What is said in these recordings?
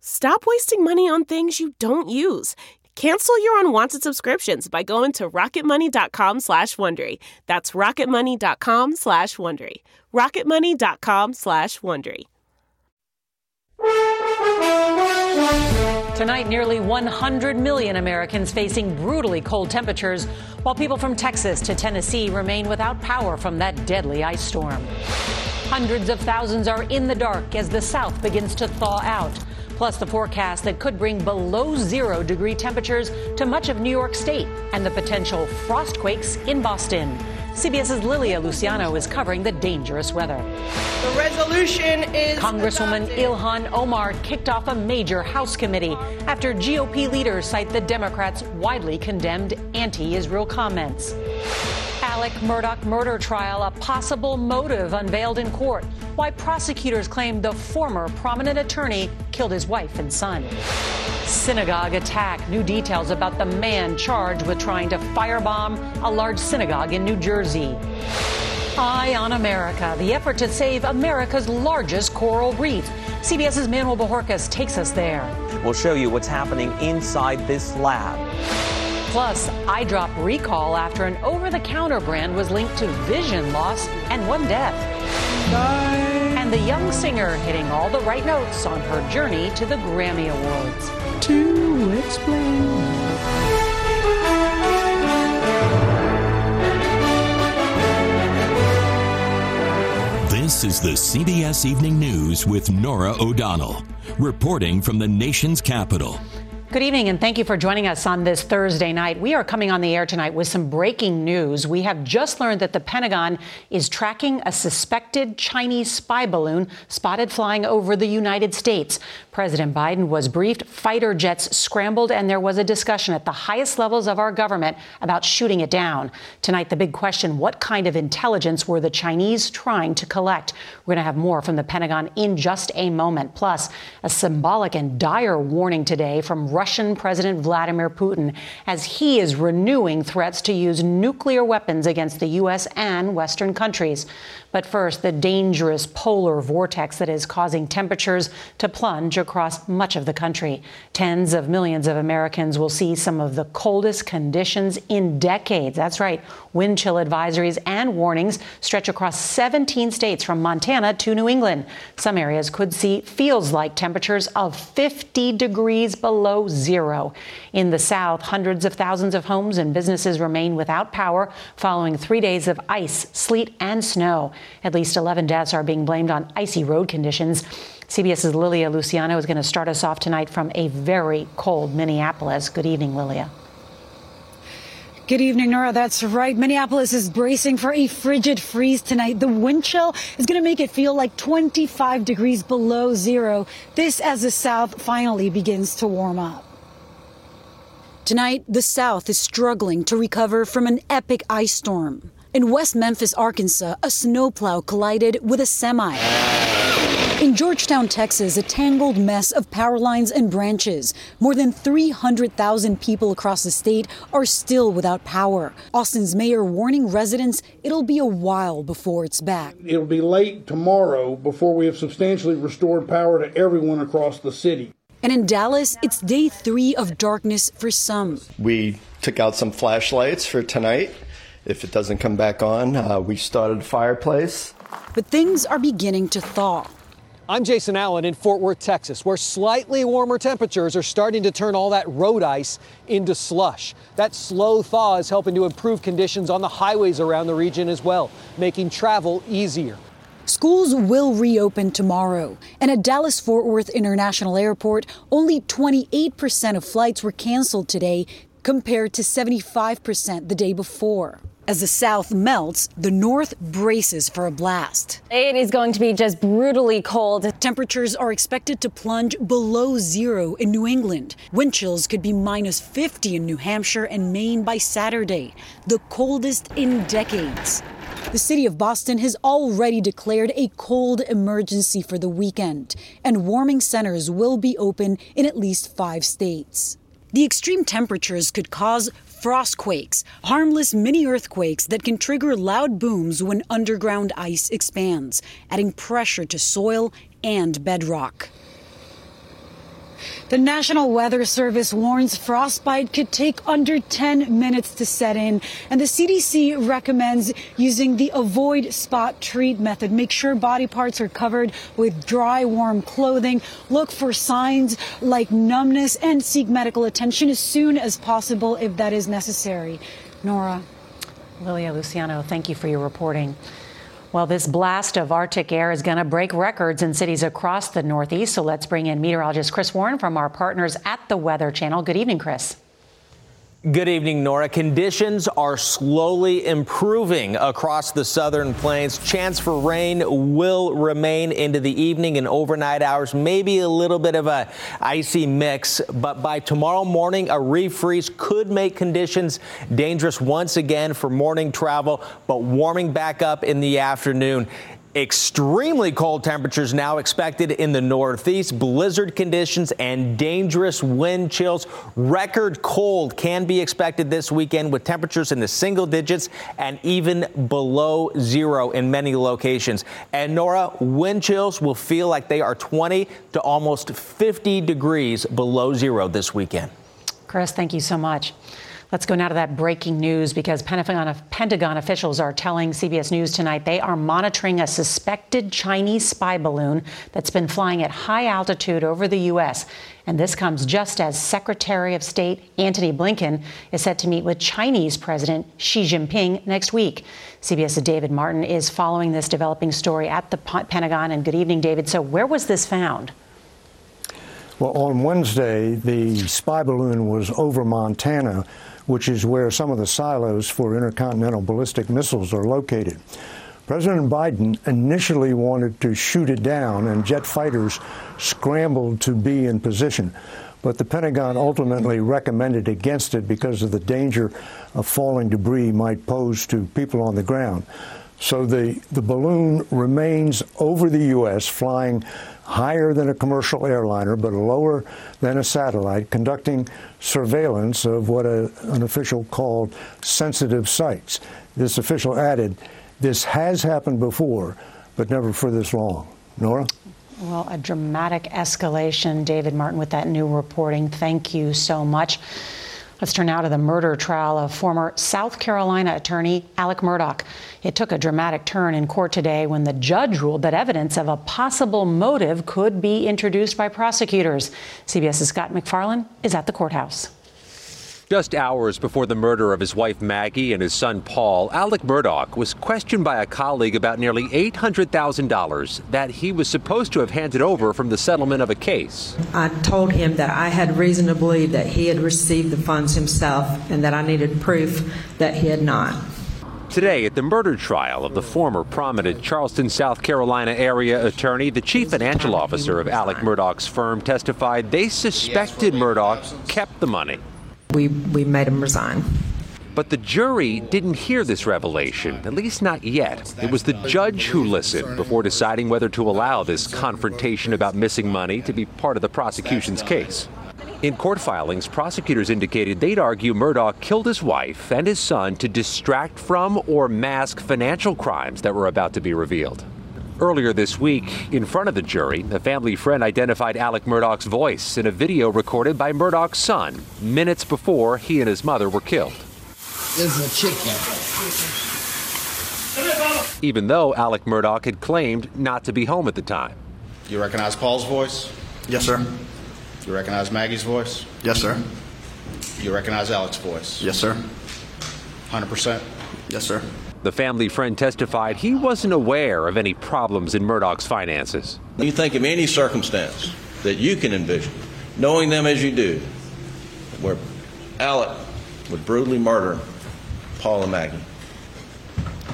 Stop wasting money on things you don't use. Cancel your unwanted subscriptions by going to rocketmoney.com slash Wondery. That's rocketmoney.com slash Wondery. rocketmoney.com slash Wondery. Tonight, nearly 100 million Americans facing brutally cold temperatures, while people from Texas to Tennessee remain without power from that deadly ice storm. Hundreds of thousands are in the dark as the South begins to thaw out plus the forecast that could bring below zero degree temperatures to much of New York State and the potential frostquakes in Boston. CBS's Lilia Luciano is covering the dangerous weather. The resolution is. Congresswoman adopted. Ilhan Omar kicked off a major House committee after GOP leaders cite the Democrats' widely condemned anti Israel comments. Alec Murdaugh murder trial, a possible motive unveiled in court. Why prosecutors claim the former prominent attorney killed his wife and son. Synagogue attack. New details about the man charged with trying to firebomb a large synagogue in New Jersey. Eye on America, the effort to save America's largest coral reef. CBS's Manuel Bojorquez takes us there. We'll show you what's happening inside this lab. Plus, eye drop recall after an over the counter brand was linked to vision loss and one death. Bye. And the young singer hitting all the right notes on her journey to the Grammy Awards. To explain. This is the CBS Evening News with Norah O'Donnell, reporting from the nation's capital. Good evening, and thank you for joining us on this Thursday night. We are coming on the air tonight with some breaking news. We have just learned that the Pentagon is tracking a suspected Chinese spy balloon spotted flying over the United States. President Biden was briefed, fighter jets scrambled, and there was a discussion at the highest levels of our government about shooting it down. Tonight, the big question what kind of intelligence were the Chinese trying to collect? We're going to have more from the Pentagon in just a moment. Plus, a symbolic and dire warning today from Russian President Vladimir Putin as he is renewing threats to use nuclear weapons against the U.S. and Western countries. But first, the dangerous polar vortex that is causing temperatures to plunge across much of the country. Tens of millions of Americans will see some of the coldest conditions in decades. That's right. Wind chill advisories and warnings stretch across 17 states from Montana to New England. Some areas could see feels like temperatures of 50 degrees below zero. In the south, hundreds of thousands of homes and businesses remain without power following three days of ice, sleet, and snow. At least 11 deaths are being blamed on icy road conditions. CBS's Lilia Luciano is going to start us off tonight from a very cold Minneapolis. Good evening, Lilia. Good evening, Norah. That's right. Minneapolis is bracing for a frigid freeze tonight. The wind chill is going to make it feel like 25 degrees below zero. This as the South finally begins to warm up. Tonight, the South is struggling to recover from an epic ice storm. In West Memphis, Arkansas, a snowplow collided with a semi. In Georgetown, Texas, a tangled mess of power lines and branches. More than 300,000 people across the state are still without power. Austin's mayor warning residents it'll be a while before it's back. It'll be late tomorrow before we have substantially restored power to everyone across the city. And in Dallas, it's day three of darkness for some. We took out some flashlights for tonight. If it doesn't come back on, uh, we started a fireplace. But things are beginning to thaw. I'm Jason Allen in Fort Worth, Texas, where slightly warmer temperatures are starting to turn all that road ice into slush. That slow thaw is helping to improve conditions on the highways around the region as well, making travel easier. Schools will reopen tomorrow, and at Dallas Fort Worth International Airport, only 28% of flights were canceled today compared to 75% the day before. As the South melts, the North braces for a blast. It is going to be just brutally cold. Temperatures are expected to plunge below zero in New England. Wind chills could be minus 50 in New Hampshire and Maine by Saturday, the coldest in decades. The city of Boston has already declared a cold emergency for the weekend, and warming centers will be open in at least five states. The extreme temperatures could cause frostquakes, harmless mini earthquakes that can trigger loud booms when underground ice expands, adding pressure to soil and bedrock. The National Weather Service warns frostbite could take under 10 minutes to set in, and the CDC recommends using the avoid spot treat method. Make sure body parts are covered with dry, warm clothing. Look for signs like numbness and seek medical attention as soon as possible if that is necessary. Norah. Lilia Luciano, thank you for your reporting. Well, this blast of Arctic air is going to break records in cities across the Northeast. So let's bring in meteorologist Chris Warren from our partners at the Weather Channel. Good evening, Chris. Good evening, Norah. Conditions are slowly improving across the southern plains. Chance for rain will remain into the evening and overnight hours. Maybe a little bit of a icy mix, but by tomorrow morning, a refreeze could make conditions dangerous once again for morning travel, but warming back up in the afternoon. Extremely cold temperatures now expected in the northeast, blizzard conditions and dangerous wind chills. Record cold can be expected this weekend with temperatures in the single digits and even below zero in many locations. And Norah, wind chills will feel like they are 20 to almost 50 degrees below zero this weekend. Chris, thank you so much. Let's go now to that breaking news because Pentagon, Pentagon, officials are telling CBS News tonight they are monitoring a suspected Chinese spy balloon that's been flying at high altitude over the U.S. And this comes just as Secretary of State Antony Blinken is set to meet with Chinese President Xi Jinping next week. CBS's David Martin is following this developing story at the Pentagon. And good evening, David. So, where was this found? Well, on Wednesday, the spy balloon was over Montana which is where some of the silos for intercontinental ballistic missiles are located. President Biden initially wanted to shoot it down, and jet fighters scrambled to be in position. But the Pentagon ultimately recommended against it because of the danger of falling debris might pose to people on the ground. So the, the balloon remains over the U.S., flying higher than a commercial airliner, but lower than a satellite, conducting surveillance of what a, an official called sensitive sites. This official added, this has happened before, but never for this long. Norah? Well, a dramatic escalation, David Martin, with that new reporting. Thank you so much. Let's turn now to the murder trial of former South Carolina attorney Alec Murdaugh. It took a dramatic turn in court today when the judge ruled that evidence of a possible motive could be introduced by prosecutors. CBS's Scott MacFarlane is at the courthouse. Just hours before the murder of his wife Maggie and his son Paul, Alec Murdaugh was questioned by a colleague about nearly $800,000 that he was supposed to have handed over from the settlement of a case. I told him that I had reason to believe that he had received the funds himself and that I needed proof that he had not. Today, at the murder trial of the former prominent Charleston, South Carolina area attorney, the chief financial officer of Alec Murdaugh's firm testified they suspected Murdaugh kept the money we, we made him resign. But the jury didn't hear this revelation, at least not yet. It was the judge who listened before deciding whether to allow this confrontation about missing money to be part of the prosecution's case. In court filings, prosecutors indicated they'd argue Murdaugh killed his wife and his son to distract from or mask financial crimes that were about to be revealed. Earlier this week, in front of the jury, a family friend identified Alec Murdaugh's voice in a video recorded by Murdaugh's son minutes before he and his mother were killed. This is a chicken. Even though Alec Murdaugh had claimed not to be home at the time. You recognize Paul's voice? Yes, sir. You recognize Maggie's voice? Yes, sir. You recognize Alec's voice? Yes, sir. 100%? Yes, sir. The family friend testified he wasn't aware of any problems in Murdaugh's finances. You think of any circumstance that you can envision, knowing them as you do, where Alec would brutally murder Paul and Maggie?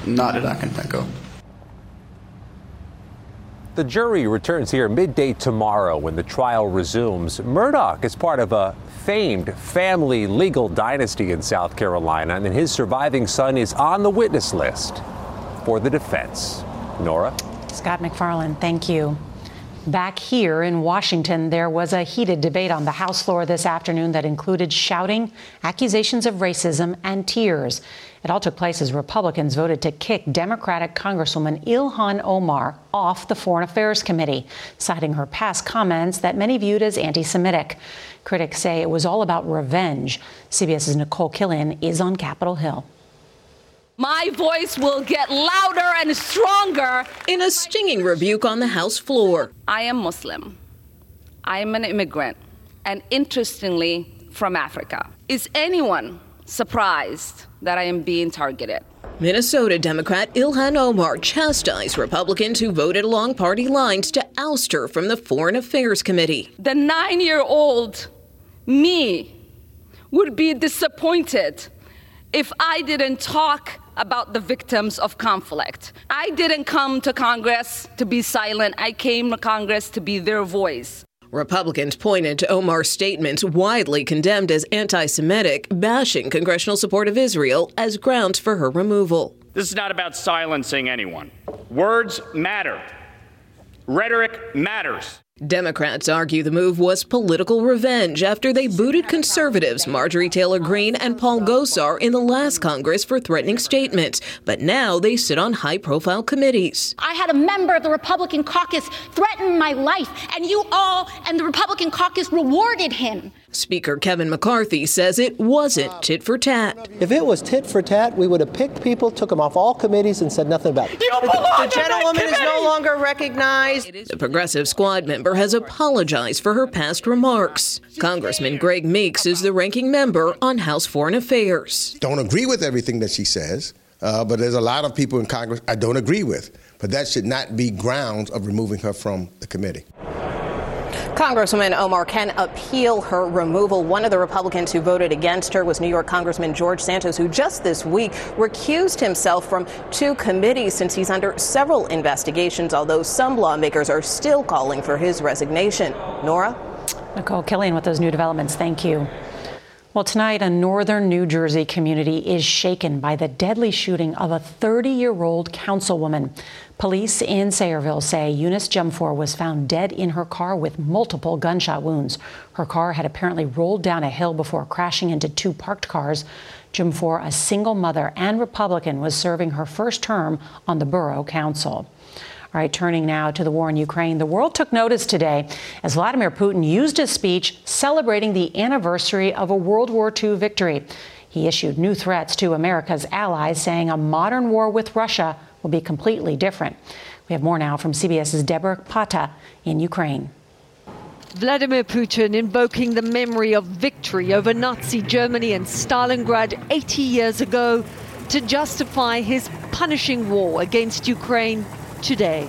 Not that I can think of. The jury returns here midday tomorrow when the trial resumes. Murdaugh is part of a famed family legal dynasty in South Carolina, and his surviving son is on the witness list for the defense. Norah? Scott MacFarlane, thank you. Back here in Washington, there was a heated debate on the House floor this afternoon that included shouting, accusations of racism, and tears. It all took place as Republicans voted to kick Democratic Congresswoman Ilhan Omar off the Foreign Affairs Committee, citing her past comments that many viewed as anti Semitic. Critics say it was all about revenge. CBS's Nikole Killion is on Capitol Hill. My voice will get louder and stronger. In a stinging rebuke on the House floor. I am Muslim. I am an immigrant, and interestingly, from Africa. Is anyone surprised that I am being targeted? Minnesota Democrat Ilhan Omar chastised Republicans who voted along party lines to oust her from the Foreign Affairs Committee. The nine year old me would be disappointed if I didn't talk about the victims of conflict. I didn't come to Congress to be silent, I came to Congress to be their voice. Republicans pointed to Omar's statements widely condemned as anti Semitic, bashing congressional support of Israel as grounds for her removal. This is not about silencing anyone. Words matter, rhetoric matters. Democrats argue the move was political revenge after they booted conservatives Marjorie Taylor Greene and Paul Gosar in the last Congress for threatening statements. But now they sit on high profile committees. I had a member of the Republican caucus threaten my life, and you all and the Republican caucus rewarded him. Speaker Kevin McCarthy says it wasn't tit for tat. If it was tit for tat, we would have picked people, took them off all committees, and said nothing about it. You belong the gentlewoman is no longer recognized. The progressive squad member has apologized for her past remarks. Congressman Greg Meeks is the ranking member on House Foreign Affairs. Don't agree with everything that she says, uh, but there's a lot of people in Congress I don't agree with. But that should not be grounds of removing her from the committee. Congresswoman Omar can appeal her removal. One of the Republicans who voted against her was New York Congressman George Santos, who just this week recused himself from two committees since he's under several investigations, although some lawmakers are still calling for his resignation. Norah? Nikole Killion with those new developments. Thank you. Well, tonight, a northern New Jersey community is shaken by the deadly shooting of a 30 year old councilwoman. Police in Sayreville say Eunice Dwumfour was found dead in her car with multiple gunshot wounds. Her car had apparently rolled down a hill before crashing into two parked cars. Dwumfour, a single mother and Republican, was serving her first term on the borough council. All right, turning now to the war in Ukraine. The world took notice today as Vladimir Putin used his speech celebrating the anniversary of a World War II victory. He issued new threats to America's allies, saying a modern war with Russia will be completely different. We have more now from CBS's Debora Patta in Ukraine. Vladimir Putin invoking the memory of victory over Nazi Germany and Stalingrad 80 years ago to justify his punishing war against Ukraine today.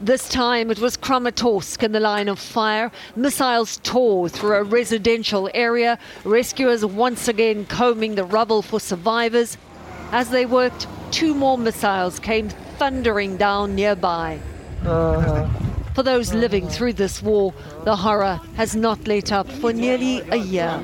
This time it was Kramatorsk in the line of fire. Missiles tore through a residential area. Rescuers once again combing the rubble for survivors. As they worked, two more missiles came thundering down nearby. Uh-huh. For those living through this war, the horror has not let up for nearly a year.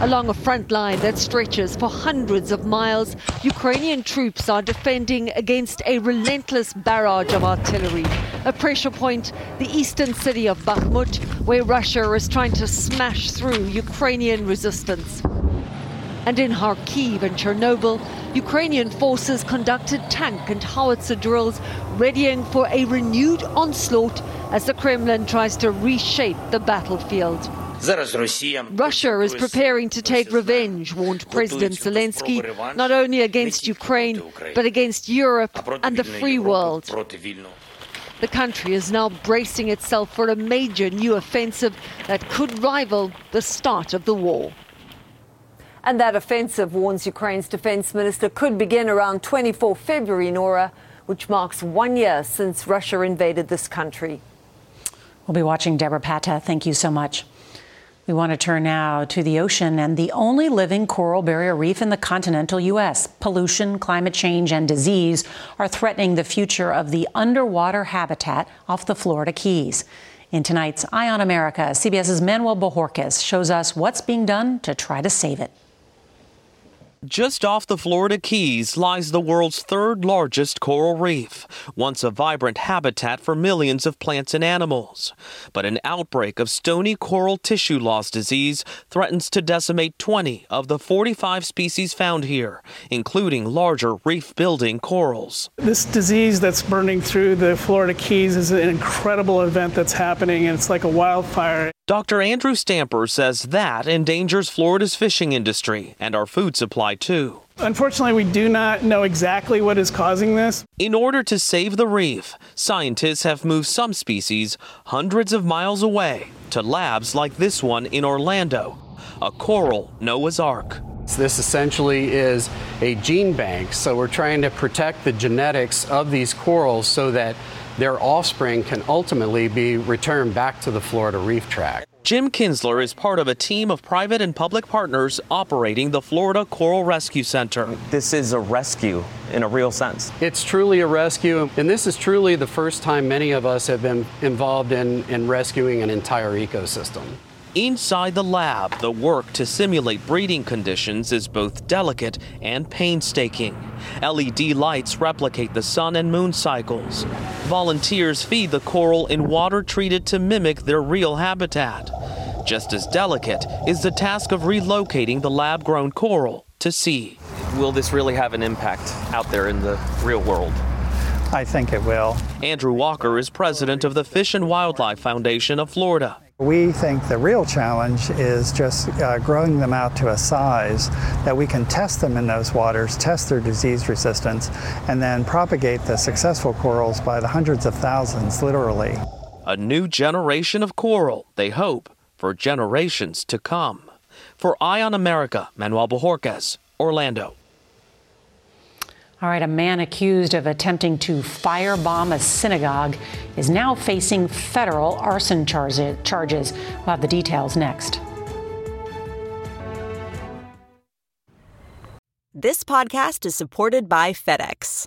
Along a front line that stretches for hundreds of miles, Ukrainian troops are defending against a relentless barrage of artillery. A pressure point, the eastern city of Bakhmut, where Russia is trying to smash through Ukrainian resistance. And in Kharkiv and Chernobyl, Ukrainian forces conducted tank and howitzer drills, readying for a renewed onslaught as the Kremlin tries to reshape the battlefield. Russia is preparing to take revenge, warned President Zelensky, not only against Ukraine, but against Europe and the free world. The country is now bracing itself for a major new offensive that could rival the start of the war. And that offensive, warns Ukraine's defense minister, could begin around 24 February, Norah, which marks one year since Russia invaded this country. We'll be watching Debora Patta. Thank you so much. We want to turn now to the ocean and the only living coral barrier reef in the continental U.S. Pollution, climate change, and disease are threatening the future of the underwater habitat off the Florida Keys. In tonight's Eye on America, CBS's Manuel Bojorquez shows us what's being done to try to save it. Just off the Florida Keys lies the world's third largest coral reef, once a vibrant habitat for millions of plants and animals. But an outbreak of stony coral tissue loss disease threatens to decimate 20 of the 45 species found here, including larger reef building corals. This disease that's burning through the Florida Keys is an incredible event that's happening, and it's like a wildfire. Dr. Andrew Stamper says that endangers Florida's fishing industry and our food supply too. Unfortunately, we do not know exactly what is causing this. In order to save the reef, scientists have moved some species hundreds of miles away to labs like this one in Orlando, a coral Noah's Ark. This essentially is a gene bank, so we're trying to protect the genetics of these corals so that their offspring can ultimately be returned back to the Florida Reef Tract. Jim Kinsler is part of a team of private and public partners operating the Florida Coral Rescue Center. This is a rescue in a real sense. It's truly a rescue, and this is truly the first time many of us have been involved in, in rescuing an entire ecosystem. Inside the lab, the work to simulate breeding conditions is both delicate and painstaking. LED lights replicate the sun and moon cycles. Volunteers feed the coral in water treated to mimic their real habitat. Just as delicate is the task of relocating the lab grown coral to sea. Will this really have an impact out there in the real world? I think it will. Andrew Walker is president of the Fish and Wildlife Foundation of Florida. We think the real challenge is just uh, growing them out to a size that we can test them in those waters, test their disease resistance, and then propagate the successful corals by the hundreds of thousands, literally. A new generation of coral, they hope, for generations to come. For Eye on America, Manuel Bojorquez, Orlando. All right, a man accused of attempting to firebomb a synagogue is now facing federal arson charges. We'll have the details next. This podcast is supported by FedEx.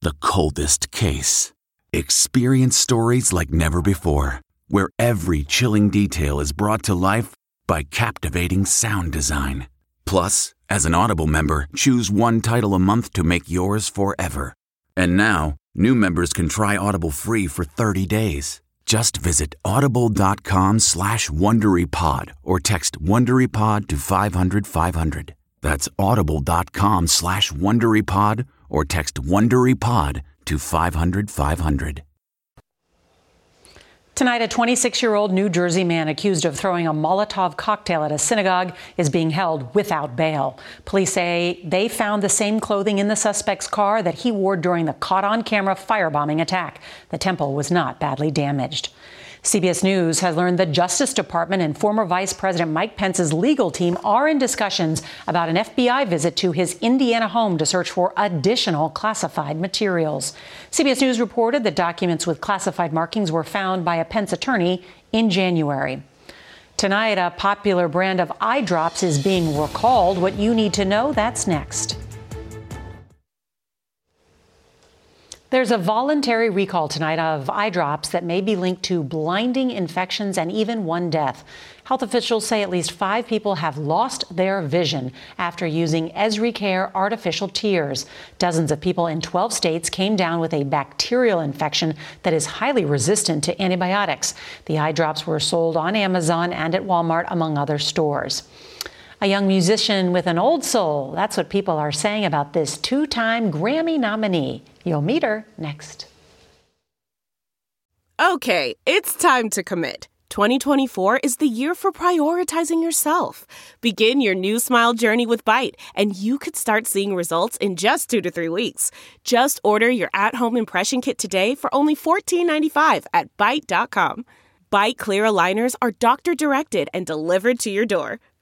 The Coldest Case. Experience stories like never before, where every chilling detail is brought to life by captivating sound design. Plus, as an Audible member, choose one title a month to make yours forever. And now, new members can try Audible free for 30 days. Just visit audible.com slash WonderyPod or text WonderyPod to 500 500. That's audible.com slash WonderyPod or text WonderyPod to 500 500. Tonight, a 26 year old New Jersey man accused of throwing a Molotov cocktail at a synagogue is being held without bail. Police say they found the same clothing in the suspect's car that he wore during the caught on camera firebombing attack. The temple was not badly damaged. CBS News has learned the Justice Department and former Vice President Mike Pence's legal team are in discussions about an FBI visit to his Indiana home to search for additional classified materials. CBS News reported that documents with classified markings were found by a Pence attorney in January. Tonight, a popular brand of eye drops is being recalled. What you need to know, that's next. There's a voluntary recall tonight of eye drops that may be linked to blinding infections and even one death. Health officials say at least five people have lost their vision after using EzriCare artificial tears. Dozens of people in 12 states came down with a bacterial infection that is highly resistant to antibiotics. The eye drops were sold on Amazon and at Walmart, among other stores. A young musician with an old soul. That's what people are saying about this two time Grammy nominee. You'll meet her next. Okay, it's time to commit. 2024 is the year for prioritizing yourself. Begin your new smile journey with Byte, and you could start seeing results in just two to three weeks. Just order your at home impression kit today for only $14.95 at Byte.com. Byte Clear aligners are doctor directed and delivered to your door.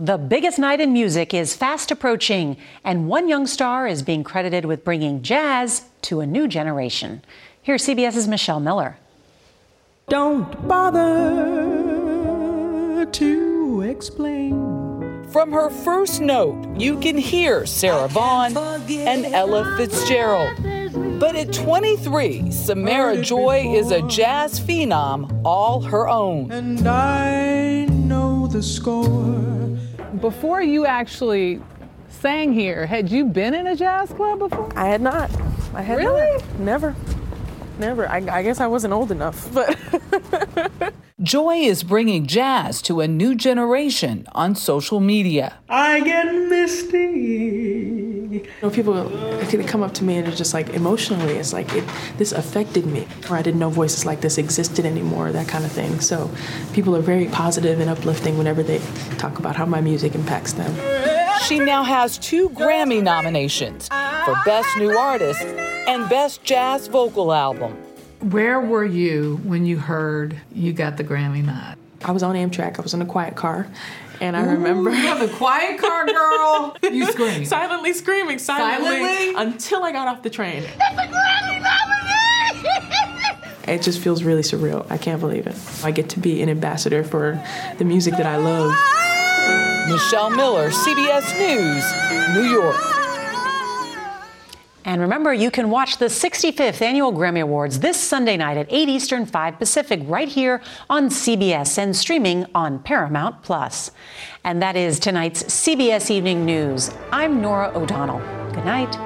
The biggest night in music is fast approaching, and one young star is being credited with bringing jazz to a new generation. Here's CBS's Michelle Miller. Don't bother to explain. From her first note, you can hear Sarah Vaughan and Ella Fitzgerald. But at 23, Samara Joy is a jazz phenom all her own. And I know the score. Before you actually sang here, had you been in a jazz club before? I had not. I had really not. never, never. I, I guess I wasn't old enough, but. Joy is bringing jazz to a new generation on social media. I get misty. You know, people they come up to me and it's just like emotionally, it's like it, this affected me, or I didn't know voices like this existed anymore, that kind of thing. So, people are very positive and uplifting whenever they talk about how my music impacts them. She now has two Grammy nominations for Best New Artist and Best Jazz Vocal Album. Where were you when you heard you got the Grammy nod? I was on Amtrak. I was in a quiet car, and I remember Ooh, the quiet car girl. You screaming, silently screaming, silently, silently? until I got off the train. That's a Grammy nominee! It just feels really surreal. I can't believe it. I get to be an ambassador for the music that I love. Ah! Michelle Miller, CBS News, New York. And remember, you can watch the 65th Annual Grammy Awards this Sunday night at 8 Eastern, 5 Pacific, right here on CBS and streaming on Paramount Plus. And that is tonight's CBS Evening News. I'm Norah O'Donnell. Good night.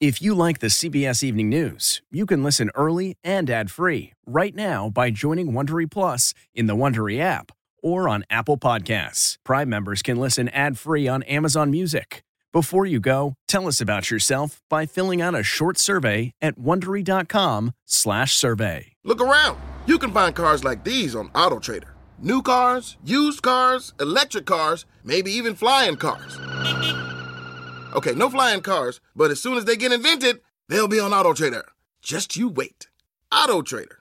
If you like the CBS Evening News, you can listen early and ad-free right now by joining Wondery Plus in the Wondery app or on Apple Podcasts. Prime members can listen ad-free on Amazon Music. Before you go, tell us about yourself by filling out a short survey at wondery.com/survey. Look around. You can find cars like these on AutoTrader. New cars, used cars, electric cars, maybe even flying cars. Okay, no flying cars, but as soon as they get invented, they'll be on AutoTrader. Just you wait. AutoTrader.